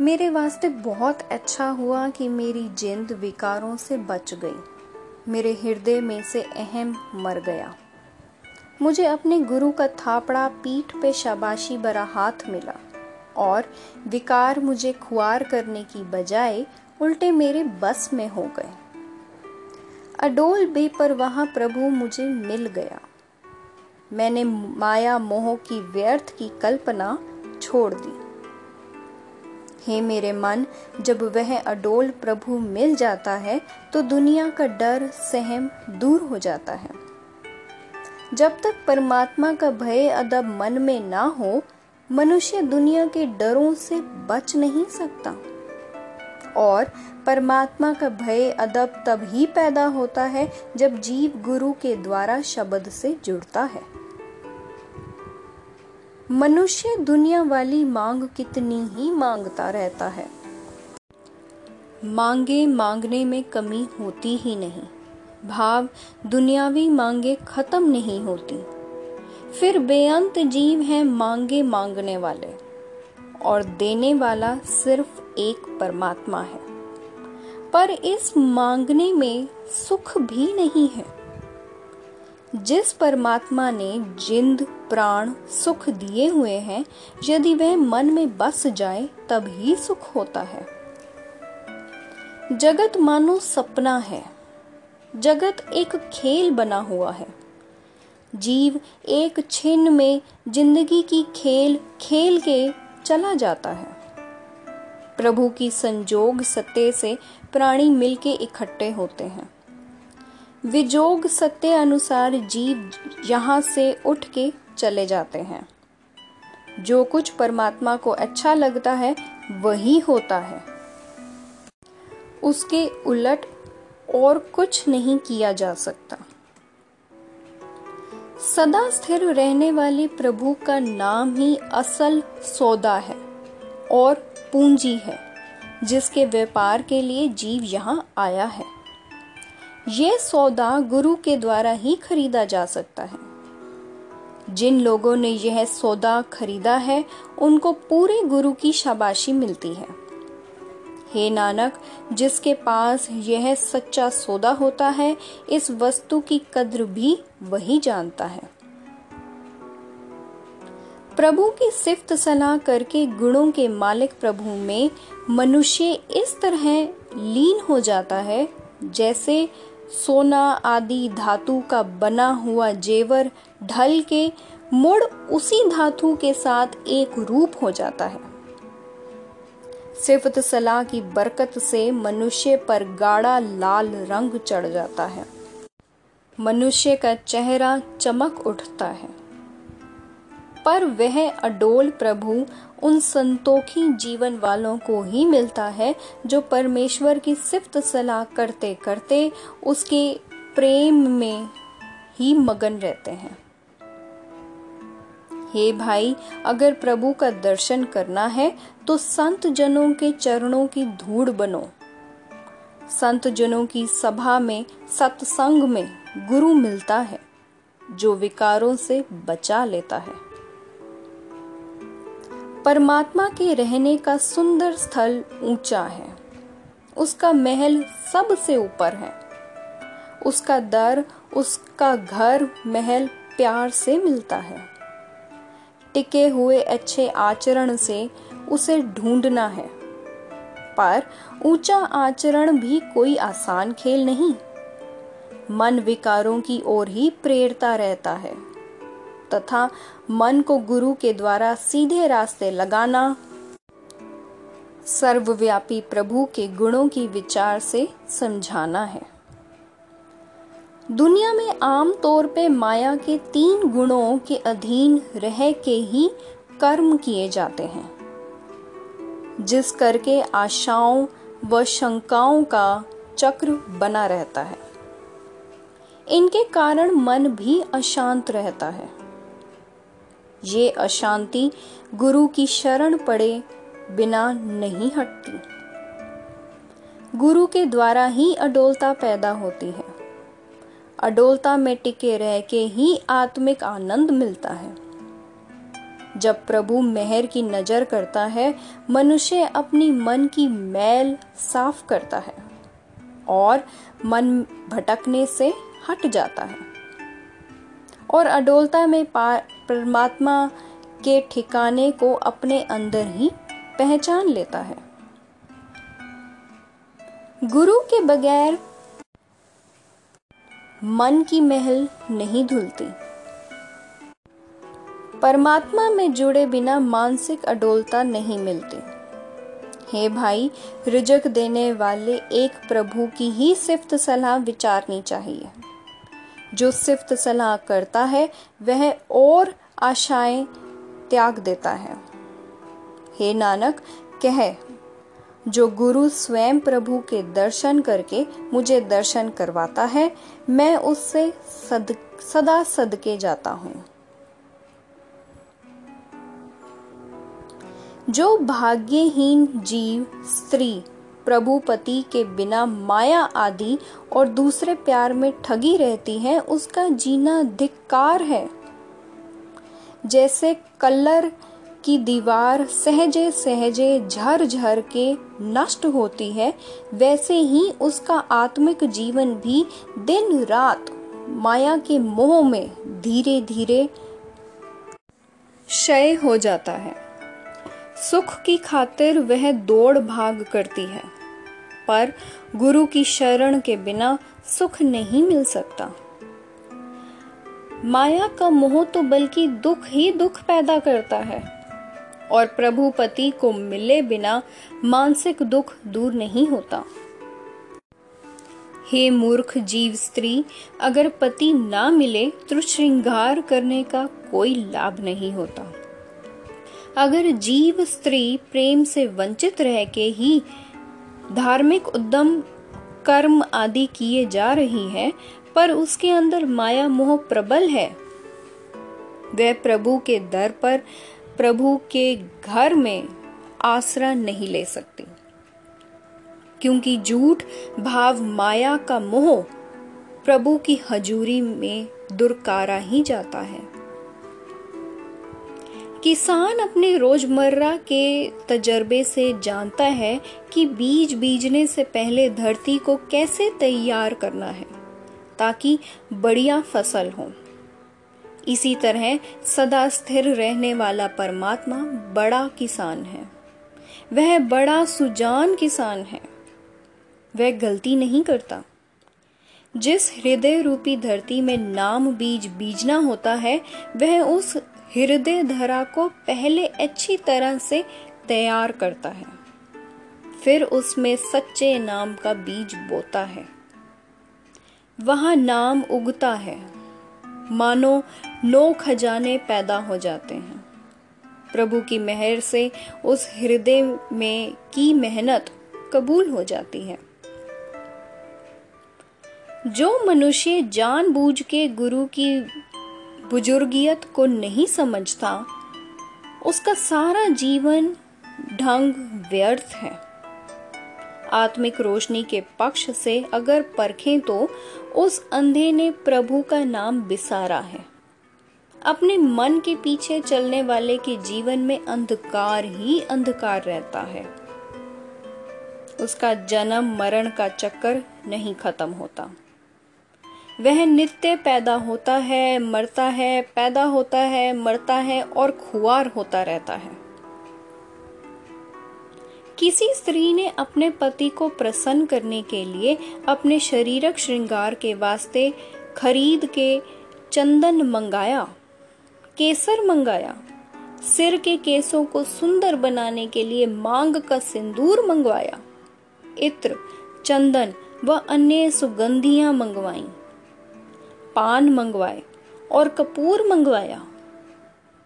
मेरे वास्ते बहुत अच्छा हुआ कि मेरी जिंद विकारों से बच गई। मेरे हृदय में से अहम मर गया। मुझे अपने गुरु का थापड़ा पीठ पे शाबाशी बरा हाथ मिला और विकार मुझे खुआर करने की बजाय उल्टे मेरे बस में हो गए। अडोल बेपरवाह प्रभु मुझे मिल गया। मैंने माया मोह की व्यर्थ की कल्पना छोड़ दी। हे मेरे मन, जब वह अडोल प्रभु मिल जाता है तो दुनिया का डर, सहम दूर हो जाता है। जब तक परमात्मा का भय अदब मन में ना हो, मनुष्य दुनिया के डरों से बच नहीं सकता। और परमात्मा का भय अदब तब ही पैदा होता है, जब जीव गुरु के द्वारा शब्द से जुड़ता है। मनुष्य दुनिया वाली मांग कितनी ही माँगता रहता है। मांगे मांगने में कमी होती ही नहीं। भाव दुनियावी मांगे खत्म नहीं होती। फिर बेअंत जीव हैं मांगे मांगने वाले। और देने वाला सिर्फ़ एक परमात्मा है। पर इस मांगने में सुख भी नहीं है। जिस परमात्मा ने जिंद प्राण सुख दिए हुए हैं, यदि वह मन में बस जाए, तब ही सुख होता है। जगत मानो सपना है। जगत एक खेल बना हुआ है। जीव एक छिन्न में ज़िंदगी की खेल खेल के चला जाता है। प्रभु की संजोग सत्य से प्राणी मिलके इकट्ठे होते हैं। विजोग सत्य अनुसार जीव यहाँ से उठ के चले जाते हैं। जो कुछ परमात्मा को अच्छा लगता है, वही होता है। उसके उलट और कुछ नहीं किया जा सकता। सदा स्थिर रहने वाले प्रभु का नाम ही असल सौदा है और पूंजी है, जिसके व्यापार के लिए जीव यहाँ आया है। ये सौदा गुरु के द्वारा ही खरीदा जा सकता है। जिन लोगों ने यह सौदा खरीदा है, उनको पूरे गुरु की शाबाशी मिलती है। हे नानक, जिसके पास यह सच्चा सौदा होता है, इस वस्तु की कद्र भी वही जानता है। प्रभु की सिफ्त सलाह करके गुणों के मालिक प्रभु में मनुष्य इस तरह लीन हो जाता है, जैसे सोना आदि धातु का बना हुआ जेवर ढल के मुड़ उसी धातु के साथ एक रूप हो जाता है। सिफत सलाह की बरकत से मनुष्य पर गाढ़ा लाल रंग चढ़ जाता है। मनुष्य का चेहरा चमक उठता है। पर वह अडोल प्रभु उन संतोखी जीवन वालों को ही मिलता है जो परमेश्वर की सिफ्त सलाह करते करते उसके प्रेम में ही मगन रहते हैं। हे भाई, अगर प्रभु का दर्शन करना है तो संत जनों के चरणों की धूड़ बनो। संत जनों की सभा में, सत्संग में गुरु मिलता है, जो विकारों से बचा लेता है। परमात्मा के रहने का सुंदर स्थल ऊँचा है। उसका महल सबसे ऊपर है। उसका दर, उसका घर महल प्यार से मिलता है। टिके हुए अच्छे आचरण से उसे ढूंढना है। पर ऊँचा आचरण भी कोई आसान खेल नहीं। मन विकारों की ओर ही प्रेरता रहता है। तथा मन को गुरु के द्वारा सीधे रास्ते लगाना, सर्वव्यापी प्रभु के गुणों की विचार से समझाना है। दुनिया में आम तौर पे माया के तीन गुणों के अधीन रह के ही कर्म किए जाते हैं। जिस करके आशाओं व शंकाओं का चक्र बना रहता है। इनके कारण मन भी अशांत रहता है। ये अशांति गुरु की शरण पड़े बिना नहीं हटती। गुरु के द्वारा ही अडोलता पैदा होती है। अडोलता में टिके रह के ही आत्मिक आनंद मिलता है। जब प्रभु मेहर की नज़र करता है, मनुष्य अपनी मन की मैल साफ़ करता है और मन भटकने से हट जाता है। और अडोलता में परमात्मा के ठिकाने को अपने अंदर ही पहचान लेता है। गुरु के बगैर मन की महल नहीं धुलती। परमात्मा में जुड़े बिना मानसिक अडोलता नहीं मिलती। हे भाई, रिजक देने वाले एक प्रभु की ही सिफ्त सलाह विचारनी चाहिए। जो सिफ्त सलाह करता है, वह और आशाएँ त्याग देता है। हे नानक, कह, जो गुरु स्वयं प्रभु के दर्शन करके मुझे दर्शन करवाता है मैं उससे सद, सदा सदके जाता हूँ। जो भाग्यहीन जीव स्त्री प्रभु पति के बिना माया आदि और दूसरे प्यार में ठगी रहती है उसका जीना धिक्कार है। जैसे कल्लर की दीवार सहजे सहजे झर झर के नष्ट होती है, वैसे ही उसका आत्मिक जीवन भी दिन रात माया के मोह में धीरे धीरे क्षय हो जाता है। सुख की खातिर वह दौड़ भाग करती है, पर गुरु की शरण के बिना सुख नहीं मिल सकता। माया का मोह तो बल्कि दुख ही दुख पैदा करता है। और प्रभु पति को मिले बिना मानसिक दुख दूर नहीं होता। हे मूर्ख जीव स्त्री, अगर पति ना मिले तो श्रृंगार करने का कोई लाभ नहीं होता। अगर जीव स्त्री प्रेम से वंचित रह के ही धार्मिक उद्यम, कर्म आदि किए जा रही है, पर उसके अंदर माया मोह प्रबल है, वह प्रभु के दर पर प्रभु के घर में आसरा नहीं ले सकती। क्योंकि झूठ, भाव, माया का मोह प्रभु की हजूरी में दुर्कारा ही जाता है। किसान अपने रोज़मर्रा के तजर्बे से जानता है कि बीज बीजने से पहले धरती को कैसे तैयार करना है, ताकि बढ़िया फ़सल हो। इसी तरह सदा स्थिर रहने वाला परमात्मा बड़ा किसान है। वह बड़ा सुजान किसान है। वह गलती नहीं करता। जिस हृदय रूपी धरती में नाम बीज बीजना होता है, वह उस हृदय धरा को पहले अच्छी तरह से तैयार करता है। फिर उसमें सच्चे नाम का बीज बोता है। वहाँ नाम उगता है। मानो नौ खजाने पैदा हो जाते हैं। प्रभु की मेहर से उस हृदय में की मेहनत कबूल हो जाती है। जो मनुष्य जानबूझ के गुरु की बुजुर्गियत को नहीं समझता, उसका सारा जीवन ढंग व्यर्थ है। आत्मिक रोशनी के पक्ष से अगर परखें तो उस अंधे ने प्रभु का नाम बिसारा है। अपने मन के पीछे चलने वाले के जीवन में अंधकार ही अंधकार रहता है। उसका जन्म, मरण का चक्कर नहीं खत्म होता। वह नित्य पैदा होता है, मरता है, पैदा होता है, मरता है और खुआर होता रहता है। किसी स्त्री ने अपने पति को प्रसन्न करने के लिए अपने शरीरक श्रृंगार के वास्ते खरीद के चंदन मंगाया, केसर मंगाया। सिर के केसों को सुंदर बनाने के लिए मांग का सिंदूर मंगवाया। इत्र, चंदन व अन्य सुगंधियाँ मंगवाई। पान मंगवाए और कपूर मंगवाया।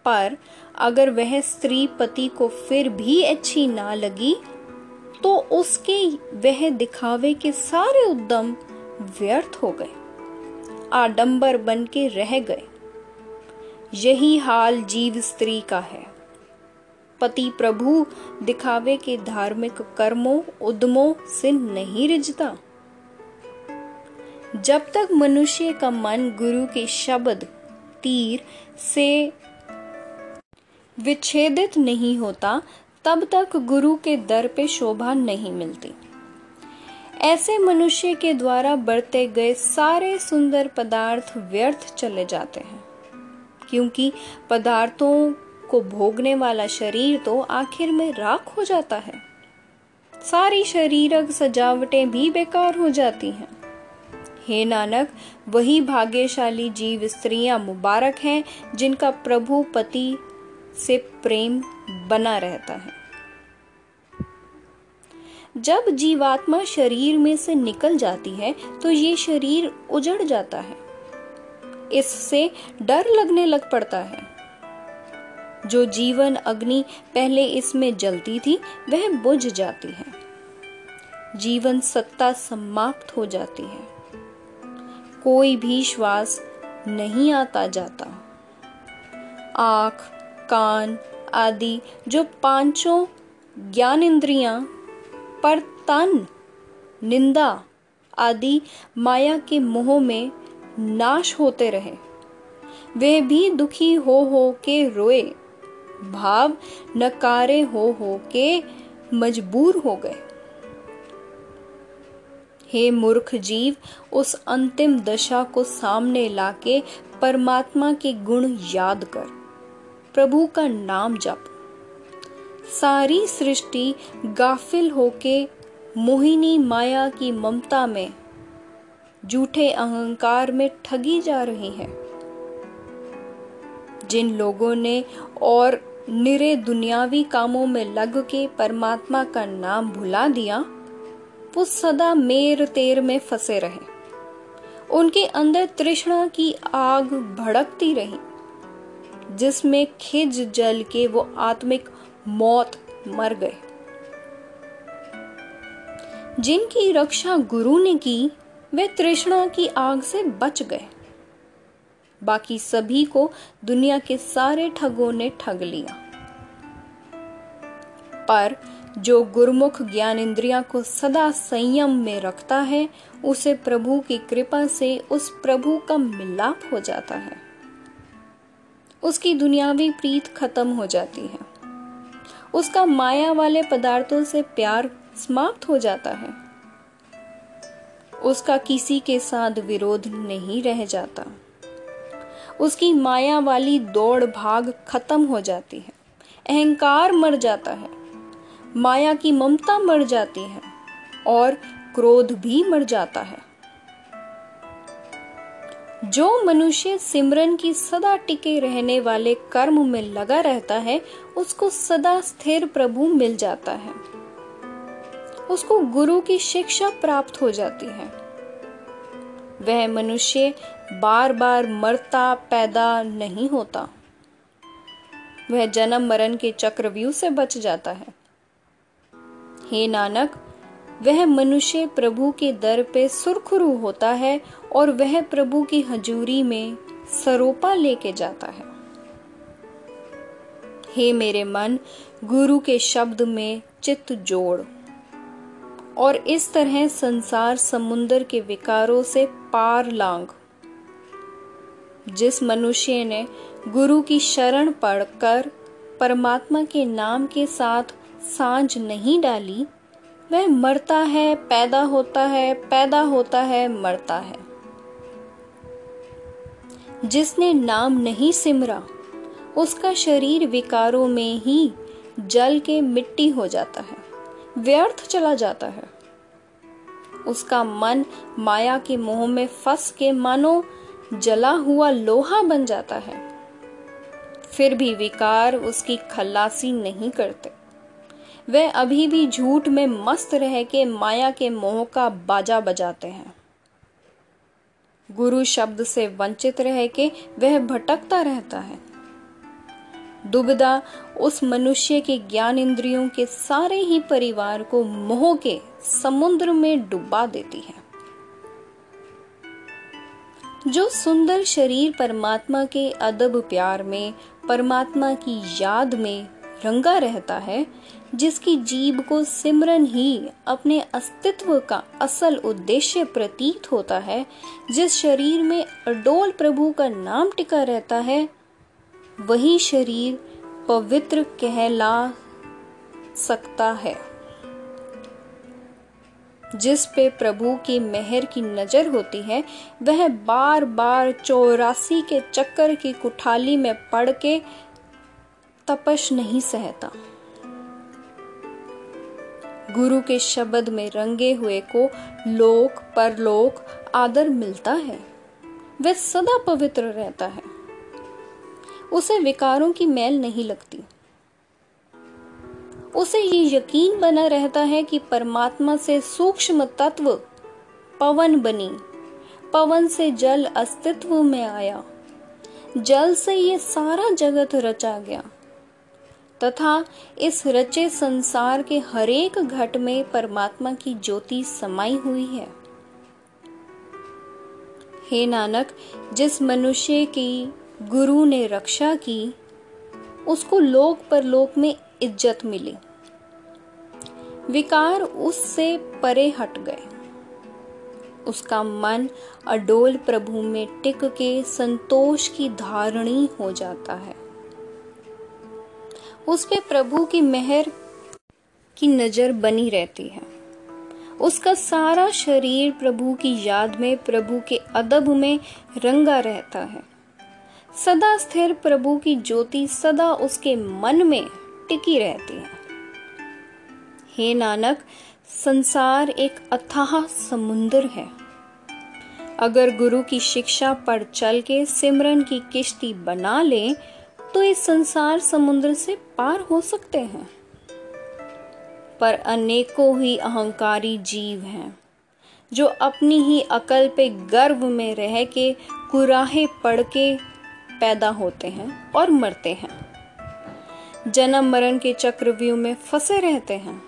पर अगर वह स्त्री पति को फिर भी अच्छी ना लगी तो उसके वह दिखावे के सारे उद्यम व्यर्थ हो गए, आडंबर बन के रह गए। यही हाल जीव स्त्री का है। पति प्रभु दिखावे के धार्मिक कर्मों, उद्यमों से नहीं रिझता। जब तक मनुष्य का मन गुरु के शब्द, तीर से विच्छेदित नहीं होता, तब तक गुरु के दर पे शोभा नहीं मिलती। ऐसे मनुष्य के द्वारा बढ़ते गए सारे सुंदर पदार्थ व्यर्थ चले जाते हैं, क्योंकि पदार्थों को भोगने वाला शरीर तो आखिर में राख हो जाता है। सारी शरीरक सजावटें भी बेकार हो जाती हैं। हे नानक, वही भाग्यशाली जीव स्त्रियाँ मुबारक हैं, जिनका प्रभु पति से प्रेम बना रहता है। जब जीवात्मा शरीर में से निकल जाती है तो ये शरीर उजड़ जाता है। इससे डर लगने लग पड़ता है। जो जीवन अग्नि पहले इसमें जलती थी, वह बुझ जाती है। जीवन सत्ता समाप्त हो जाती है। कोई भी श्वास नहीं आता जाता। आँख कान आदि, जो पाँचों ज्ञान इंद्रियाँ पर तन निंदा आदि माया के मोह में नाश होते रहे। वे भी दुखी हो हो के रोए, भाव नकारे हो हो के मजबूर हो गए। हे मूर्ख जीव, उस अंतिम दशा को सामने लाके परमात्मा के गुण याद कर। प्रभु का नाम जप। सारी सृष्टि गाफिल होके मोहिनी माया की ममता में झूठे अहंकार में ठगी जा रही है। जिन लोगों ने और निरे दुनियावी कामों में लग के परमात्मा का नाम भुला दिया, वो सदा मेर तेर में फंसे रहे। उनके अंदर तृष्णा की आग भड़कती रही। जिसमें खिज जल के वो आत्मिक मौत मर गए। जिनकी रक्षा गुरु ने की, वे तृष्णा की आग से बच गए। बाकी सभी को दुनिया के सारे ठगों ने ठग लिया। पर जो गुरमुख ज्ञान इंद्रिया को सदा संयम में रखता है, उसे प्रभु की कृपा से उस प्रभु का मिलाप हो जाता है। उसकी दुनियावी प्रीत खत्म हो जाती है। उसका माया वाले पदार्थों से प्यार समाप्त हो जाता है। उसका किसी के साथ विरोध नहीं रह जाता। उसकी माया वाली दौड़ भाग खत्म हो जाती है। अहंकार मर जाता है। माया की ममता मर जाती है और क्रोध भी मर जाता है। जो मनुष्य सिमरन की सदा टिके रहने वाले कर्म में लगा रहता है, उसको सदा स्थिर प्रभु मिल जाता है। उसको गुरु की शिक्षा प्राप्त हो जाती है। वह मनुष्य बार बार मरता, पैदा नहीं होता। वह जन्म मरण के चक्रव्यूह से बच जाता है। हे नानक, वह मनुष्य प्रभु के दर पे सुरखुरु होता है और वह प्रभु की हजूरी में सरोपा लेके जाता है। हे मेरे मन, गुरु के शब्द में चित्त जोड़ और इस तरह संसार समुन्दर के विकारों से पार लांग जिस मनुष्य ने गुरु की शरण पढ़कर परमात्मा के नाम के साथ साँझ नहीं डाली, वह मरता है, पैदा होता है, पैदा होता है, मरता है। जिसने नाम नहीं सिमरा, उसका शरीर विकारों में ही जल के मिट्टी हो जाता है, व्यर्थ चला जाता है। उसका मन माया के मोह में फंस के मानो जला हुआ लोहा बन जाता है। फिर भी विकार उसकी खलासी नहीं करते। वह अभी भी झूठ में मस्त रह के माया के मोह का बाजा बजाते हैं। गुरु शब्द से वंचित रह के वह भटकता रहता है। दुविधा उस मनुष्य के ज्ञान इंद्रियों के सारे ही परिवार को मोह के समुद्र में डुबा देती है। जो सुंदर शरीर परमात्मा के अदब प्यार में, परमात्मा की याद में रंगा रहता है जिसकी जीव को सिमरन ही अपने अस्तित्व का असल उद्देश्य प्रतीत होता है, जिस शरीर में अडोल प्रभु का नाम टिका रहता है, वही शरीर पवित्र कहला सकता है। जिस पे प्रभु की मेहर की नज़र होती है, वह बार बार चौरासी के चक्कर की कुठाली में पड़ के तपश नहीं सहता। गुरु के शब्द में रंगे हुए को लोक, परलोक, आदर मिलता है। वह सदा पवित्र रहता है। उसे विकारों की मैल नहीं लगती। उसे ये यकीन बना रहता है कि परमात्मा से सूक्ष्म तत्व पवन बनी, पवन से जल अस्तित्व में आया। जल से ये सारा जगत रचा गया। तथा इस रचे संसार के हरेक घट में परमात्मा की ज्योति समाई हुई है। हे नानक, जिस मनुष्य की गुरु ने रक्षा की, उसको लोक पर लोक में इज़्ज़त मिली। विकार उससे परे हट गए। उसका मन अडोल प्रभु में टिक के संतोष की धारणी हो जाता है। उस पे प्रभु की मेहर की नज़र बनी रहती है। उसका सारा शरीर प्रभु की याद में, प्रभु के अदब में रंगा रहता है। सदा स्थिर प्रभु की ज्योति सदा उसके मन में टिकी रहती है। हे नानक, संसार एक अथाह समुंदर है। अगर गुरु की शिक्षा पर चल के सिमरन की किश्ती बना ले तो इस संसार समुद्र से पार हो सकते हैं। पर अनेकों ही अहंकारी जीव हैं, जो अपनी ही अकल पे गर्व में रह के कुराहे पड़ के पैदा होते हैं और मरते हैं। जन्म मरण के चक्रव्यूह में फंसे रहते हैं।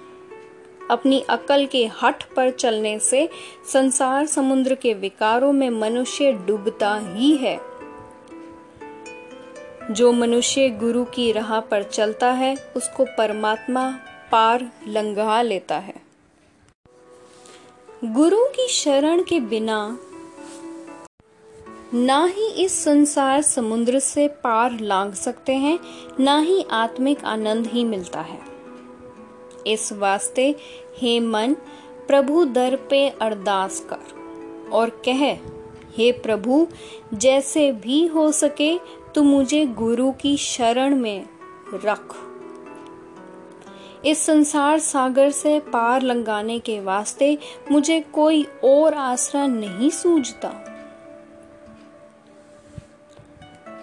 अपनी अकल के हट पर चलने से संसार समुद्र के विकारों में मनुष्य डूबता ही है। जो मनुष्य गुरु की राह पर चलता है, उसको परमात्मा पार लंघा लेता है। गुरु की शरण के बिना ना ही इस संसार समुद्र से पार लांग सकते हैं, ना ही आत्मिक आनंद ही मिलता है। इस वास्ते हे मन, प्रभु दर पे अरदास कर और कह, हे प्रभु, जैसे भी हो सके तू मुझे गुरु की शरण में रख। इस संसार सागर से पार लंगाने के वास्ते मुझे कोई और आसरा नहीं सूझता।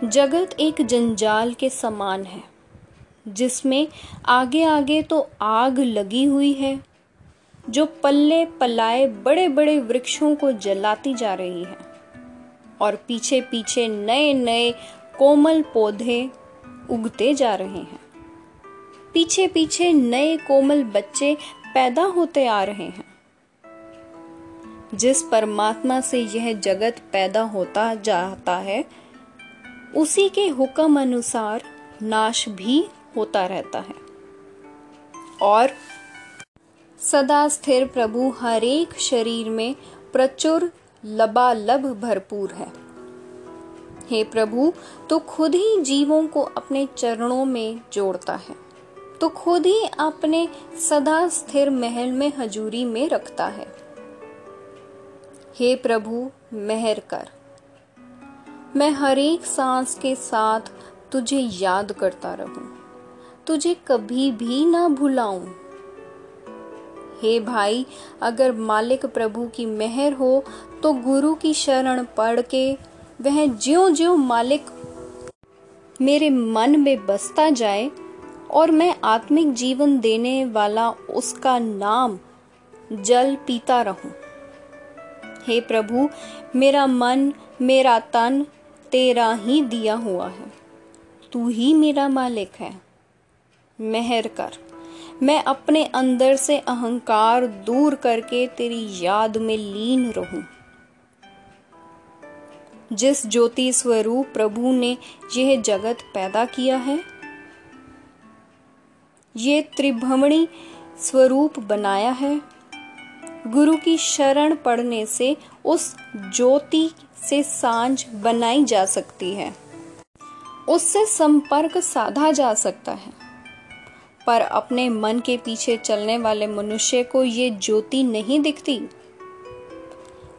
जगत एक जंजाल के समान है, जिसमें आगे आगे तो आग लगी हुई है, जो पल्ले पलाए बड़े बड़े वृक्षों को जलाती जा रही है, और पीछे पीछे नए नए कोमल पौधे उगते जा रहे हैं। पीछे पीछे नए कोमल बच्चे पैदा होते आ रहे हैं। जिस परमात्मा से यह जगत पैदा होता जाता है, उसी के हुक्म अनुसार नाश भी होता रहता है। और सदा स्थिर प्रभु हरेक शरीर में प्रचुर लबालब भरपूर है। हे प्रभु तो खुद ही जीवों को अपने चरणों में जोड़ता है। तो खुद ही अपने सदा स्थिर महल में हजूरी में रखता है। हे प्रभु, मेहर कर। मैं हर एक सांस के साथ तुझे याद करता रहूँ। तुझे कभी भी ना भुलाऊं। हे भाई, अगर मालिक प्रभु की मेहर हो तो गुरु की शरण पढ़ के वह ज्यो ज्यो मालिक मेरे मन में बसता जाए और मैं आत्मिक जीवन देने वाला उसका नाम जल पीता रहूँ। हे प्रभु, मेरा मन, मेरा तन तेरा ही दिया हुआ है। तू ही मेरा मालिक है। मेहर कर। मैं अपने अंदर से अहंकार दूर करके तेरी याद में लीन रहूँ। जिस ज्योति स्वरूप प्रभु ने यह जगत पैदा किया है, ये त्रिभमणी स्वरूप बनाया है। गुरु की शरण पढ़ने से उस ज्योति से साँझ बनाई जा सकती है। उससे संपर्क साधा जा सकता है। पर अपने मन के पीछे चलने वाले मनुष्य को ये ज्योति नहीं दिखती।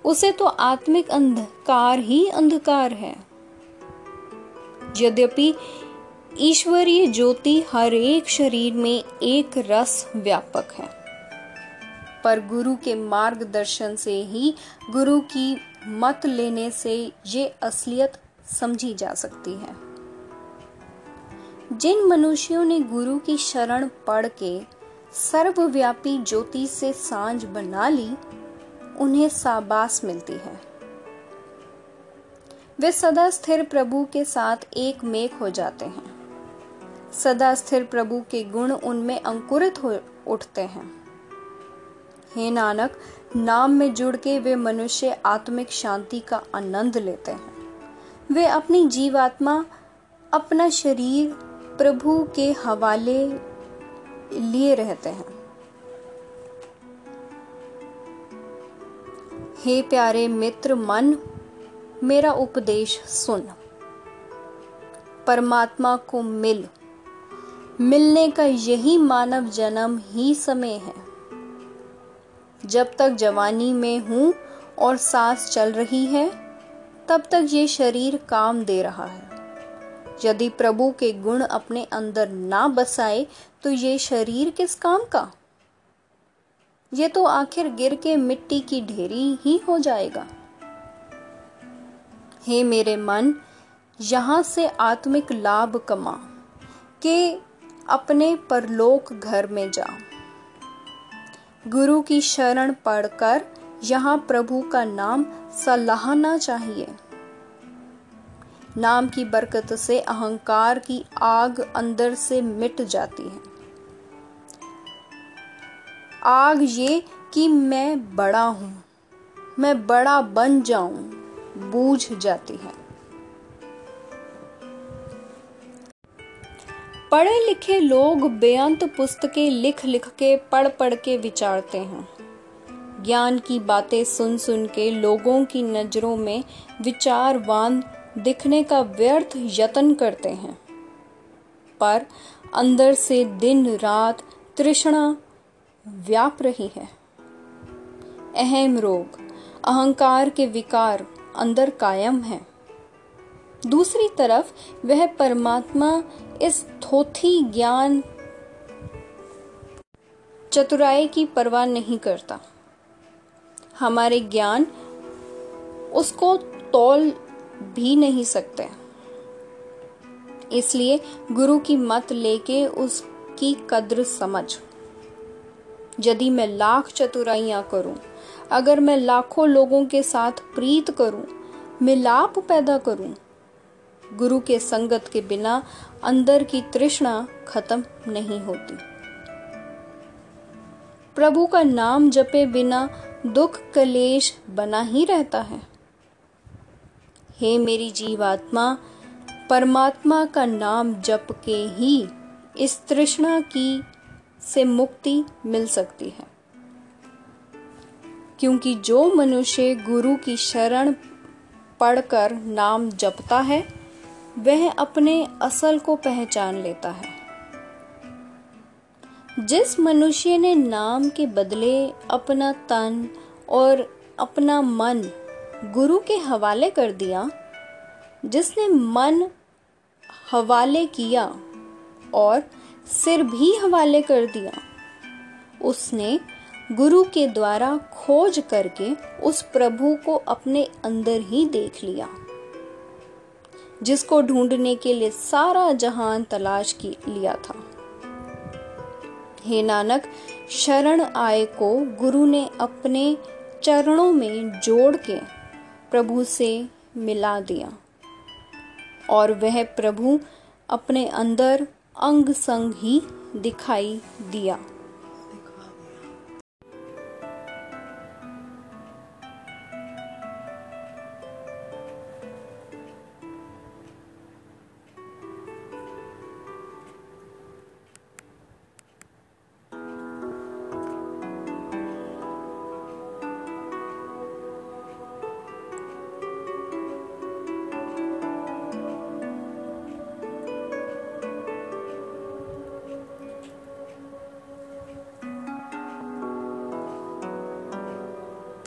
उसे तो आत्मिक अंधकार ही अंधकार है। यद्यपि ईश्वरीय ज्योति हर एक शरीर में एक रस व्यापक है, पर गुरु के मार्गदर्शन से ही गुरु की मत लेने से ये असलियत समझी जा सकती है। जिन मनुष्यों ने गुरु की शरण पढ़ के सर्वव्यापी ज्योति से साँझ बना ली उन्हें साबास मिलती है। वे सदा स्थिर प्रभु के साथ एक मेक हो जाते हैं। सदा स्थिर प्रभु के गुण उनमें अंकुरित हो उठते हैं। हे नानक, नाम में जुड़ के वे मनुष्य आत्मिक शांति का आनंद लेते हैं। वे अपनी जीवात्मा, अपना शरीर प्रभु के हवाले लिए रहते हैं। हे प्यारे मित्र मन, मेरा उपदेश सुन। परमात्मा को मिल। मिलने का यही मानव जन्म ही समय है। जब तक जवानी में हूँ और सांस चल रही है, तब तक ये शरीर काम दे रहा है। यदि प्रभु के गुण अपने अंदर ना बसाए तो ये शरीर किस काम का? ये तो आखिर गिर के मिट्टी की ढेरी ही हो जाएगा। हे मेरे मन, यहाँ से आत्मिक लाभ कमा, के अपने परलोक घर में जा। गुरु की शरण पढ़कर यहाँ प्रभु का नाम सलाहना चाहिए। नाम की बरकत से अहंकार की आग अंदर से मिट जाती है। आग ये कि मैं बड़ा हूँ। मैं बड़ा बन जाऊँ, बूझ जाती है। पढ़े लिखे लोग बेअंत पुस्तकें लिख लिख के पढ़ पढ़ के विचारते हैं। ज्ञान की बातें सुन सुन के लोगों की नज़रों में विचारवान दिखने का व्यर्थ यत्न करते हैं। पर अंदर से दिन रात तृष्णा व्याप रही है। अहम रोग, अहंकार के विकार अंदर कायम है। दूसरी तरफ़, वह परमात्मा इस थोथी ज्ञान चतुराई की परवाह नहीं करता। हमारे ज्ञान उसको तोल भी नहीं सकते। इसलिए गुरु की मत लेके उसकी कद्र समझ। यदि मैं लाख चतुराइयाँ करूँ, अगर मैं लाखों लोगों के साथ प्रीत करूँ मिलाप पैदा करूँ। गुरु के संगत के बिना अंदर की तृष्णा खत्म नहीं होती। प्रभु का नाम जपे बिना दुख कलेश बना ही रहता है। हे मेरी जीवात्मा, परमात्मा का नाम जप के ही इस तृष्णा की से मुक्ति मिल सकती है। क्योंकि जो मनुष्य गुरु की शरण पढ़कर नाम जपता है, वह अपने असल को पहचान लेता है। जिस मनुष्य ने नाम के बदले अपना तन और अपना मन गुरु के हवाले कर दिया, जिसने मन हवाले किया और सिर भी हवाले कर दिया। उसने गुरु के द्वारा खोज करके उस प्रभु को अपने अंदर ही देख लिया, जिसको ढूँढने के लिए सारा जहान तलाश की, लिया था। हे नानक, शरण आए को गुरु ने अपने चरणों में जोड़ के प्रभु से मिला दिया, और वह प्रभु अपने अंदर अंग संग ही दिखाई दिया।